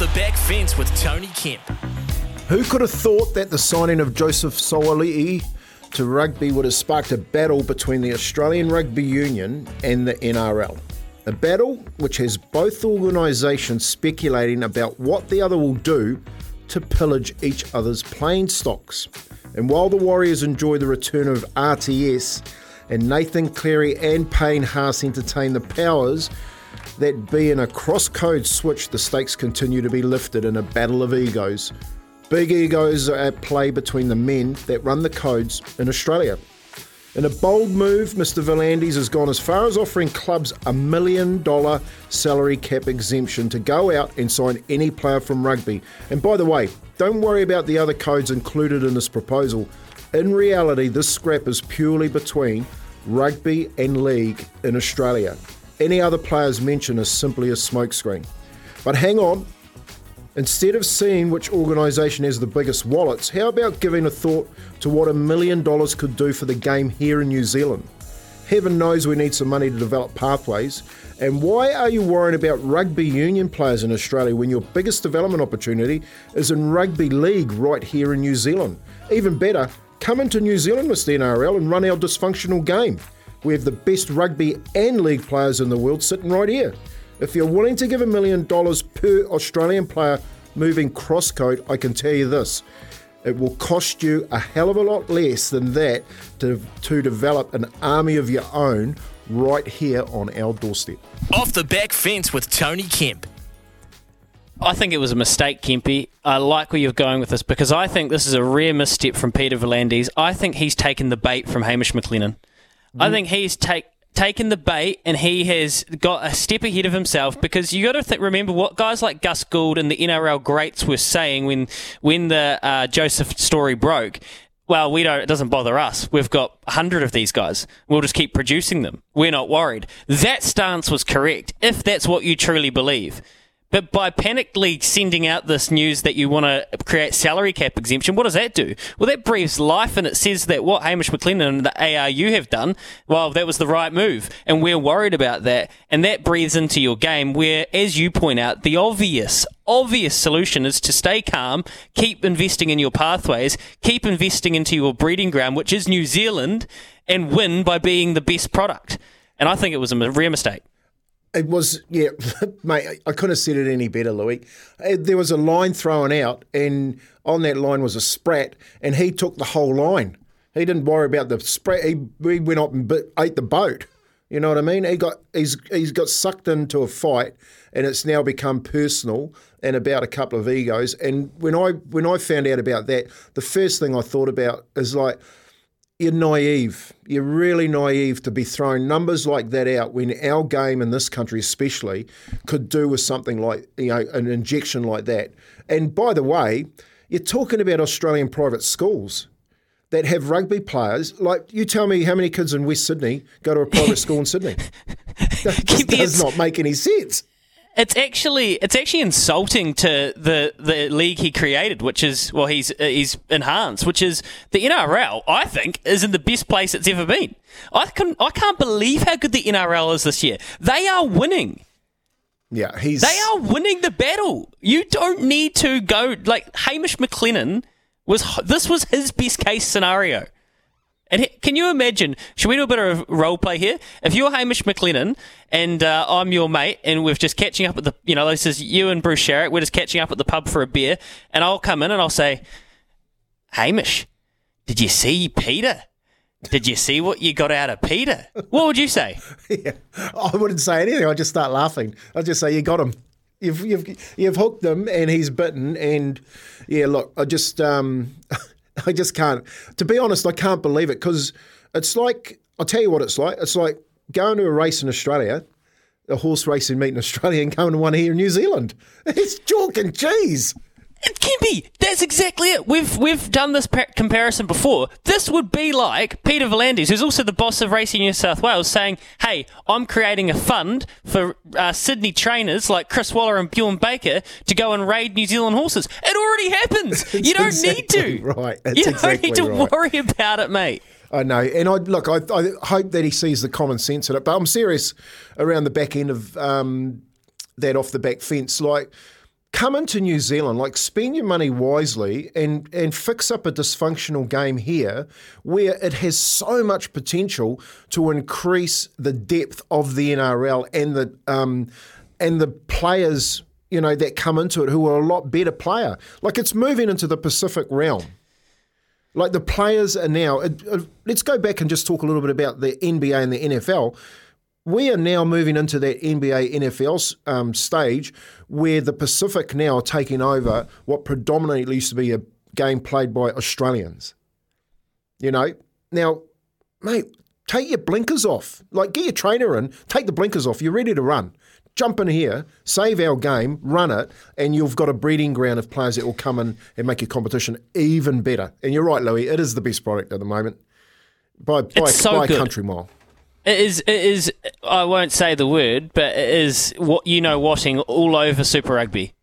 The back fence with Tony Kemp. Who could have thought that the signing of Joseph Suaalii to rugby would have sparked a battle between the Australian Rugby Union and the NRL? A battle which has both organisations speculating about what the other will do to pillage each other's playing stocks. And while the Warriors enjoy the return of RTS and Nathan Cleary and Payne Haas entertain the powers that be in a cross code switch, the stakes continue to be lifted in a battle of egos. Big egos are at play between the men that run the codes in Australia. In a bold move, Mr. V'landys has gone as far as offering clubs a million dollar salary cap exemption to go out and sign any player from rugby. And by the way, don't worry about the other codes included in this proposal. In reality, this scrap is purely between rugby and league in Australia. Any other players mentioned is simply a smokescreen. But hang on, Instead of seeing which organisation has the biggest wallets, how about giving a thought to what a million dollars could do for the game here in New Zealand? Heaven knows we need some money to develop pathways. And why are you worrying about rugby union players in Australia when your biggest development opportunity is in rugby league right here in New Zealand? Even better, come into New Zealand with the NRL and run our dysfunctional game. We have the best rugby and league players in the world sitting right here. If you're willing to give a million dollars per Australian player moving cross code, I can tell you this. It will cost you a hell of a lot less than that to, to develop an army of your own right here on our doorstep. Off the back fence with Tony Kemp. I think it was a mistake, Kempy. I like where you're going with this because I think this is a rare misstep from Peter V'landys. I think he's taken the bait from Hamish McLennan. I think he's take taken the bait and he has got a step ahead of himself because you got to th- remember what guys like Gus Gould and the NRL greats were saying when when the uh, Joseph story broke. Well, we don't. It doesn't bother us. We've got a hundred of these guys. We'll just keep producing them. We're not worried. That stance was correct if that's what you truly believe. But by panically sending out this news that you want to create salary cap exemption, what does that do? Well, that breathes life and it says that what Hamish McLennan and the ARU have done, well, that was the right move. And we're worried about that. And that breathes into your game where, as you point out, the obvious, obvious solution is to stay calm, keep investing in your pathways, keep investing into your breeding ground, which is New Zealand, and win by being the best product. And I think it was a rare mistake. It was, yeah, mate, I couldn't have said it any better, Louis. Uh, There was a line thrown out, and on that line was a sprat, and he took the whole line. He didn't worry about the sprat. He, he went up and ate the boat. You know what I mean? He got he's he's got sucked into a fight, and it's now become personal and about a couple of egos. And when I when I found out about that, the first thing I thought about is like you're naive. You're really naive to be throwing numbers like that out when our game in this country, especially, could do with something like you know an injection like that. And by the way, you're talking about Australian private schools that have rugby players. Like you tell me how many kids in West Sydney go to a private school in Sydney. That does not make any sense. It's actually it's actually insulting to the the league he created, which is well he's uh, he's enhanced, which is the NRL. I think is in the best place it's ever been. I can I can't believe how good the NRL is this year. They are winning. Yeah, he's They are winning the battle. You don't need to go like Hamish McLennan was. This was his best case scenario. And can you imagine? Should we do a bit of role play here? If you're Hamish McLennan and uh, I'm your mate, and we're just catching up at the, you know, this is you and Bruce Sherritt. We're just catching up at the pub for a beer, and I'll come in and I'll say, Hamish, did you see Peter? Did you see what you got out of Peter? What would you say? Yeah. I wouldn't say anything. I'd just start laughing. I'd just say, "You got him. You've you've you've hooked him, and he's bitten." And yeah, look, I just um, I just can't. To be honest, I can't believe it because it's like I'll tell you what it's like. It's like going to a race in Australia, a horse racing meet in Australia, and going to one here in New Zealand. It's chalk and cheese. It can be. That's exactly it. We've we've done this pa- comparison before. This would be like Peter V'landys, who's also the boss of Racing New South Wales, saying, "Hey, I'm creating a fund for uh, Sydney trainers like Chris Waller and Bjorn Baker to go and raid New Zealand horses." It already happens. you don't exactly need to. right. It's you don't exactly need to right. worry about it, mate. I know, and I look. I, I hope that he sees the common sense in it. But I'm serious around the back end of um, that off the back fence. Like, come into New Zealand, like spend your money wisely, and and fix up a dysfunctional game here, where it has so much potential to increase the depth of the NRL and the um, and the players. You know that come into it who are a lot better player. Like it's moving into the Pacific realm. Like the players are now. Uh, uh, let's go back and just talk a little bit about the NBA and the NFL. We are now moving into that NBA NFL um, stage where the Pacific now are taking over what predominantly used to be a game played by Australians. You know, now, mate, take your blinkers off. Like, get your trainer in, take the blinkers off. You're ready to run. Jump in here, save our game, run it, and you've got a breeding ground of players that will come in and make your competition even better. And you're right, Louis, it is the best product at the moment by, by, so by a country mile. It is. It is. I won't say the word, but it is what you know, watching all over Super Rugby,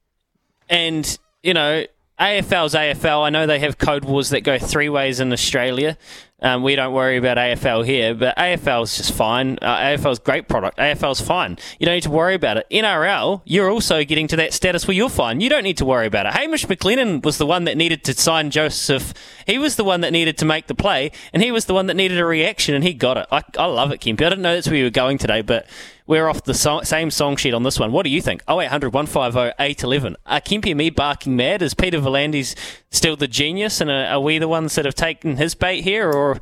and you know, AFL's AFL. I know they have code wars that go three ways in Australia. Um, we don't worry about AFL here, but AFL is just fine. Uh, AFL's great product. AFL's fine. You don't need to worry about it. NRL, you're also getting to that status where you're fine. You don't need to worry about it. Hamish McLennan was the one that needed to sign Joseph. He was the one that needed to make the play, and he was the one that needed a reaction, and he got it. I, I love it, Kempy. I didn't know that's where you were going today, but we're off the so- same song sheet on this one. What do you think? 0800 150 811. Are Kempy and me barking mad? Is Peter V'landys still the genius, and are, are we the ones that have taken his bait here, or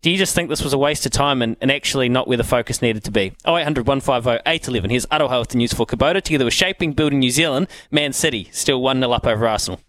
do you just think this was a waste of time and, and actually not where the focus needed to be? 0800 150 811. Here's Aroha with the news for Kubota. Together with Shaping Building New Zealand, Man City still 1 0 up over Arsenal.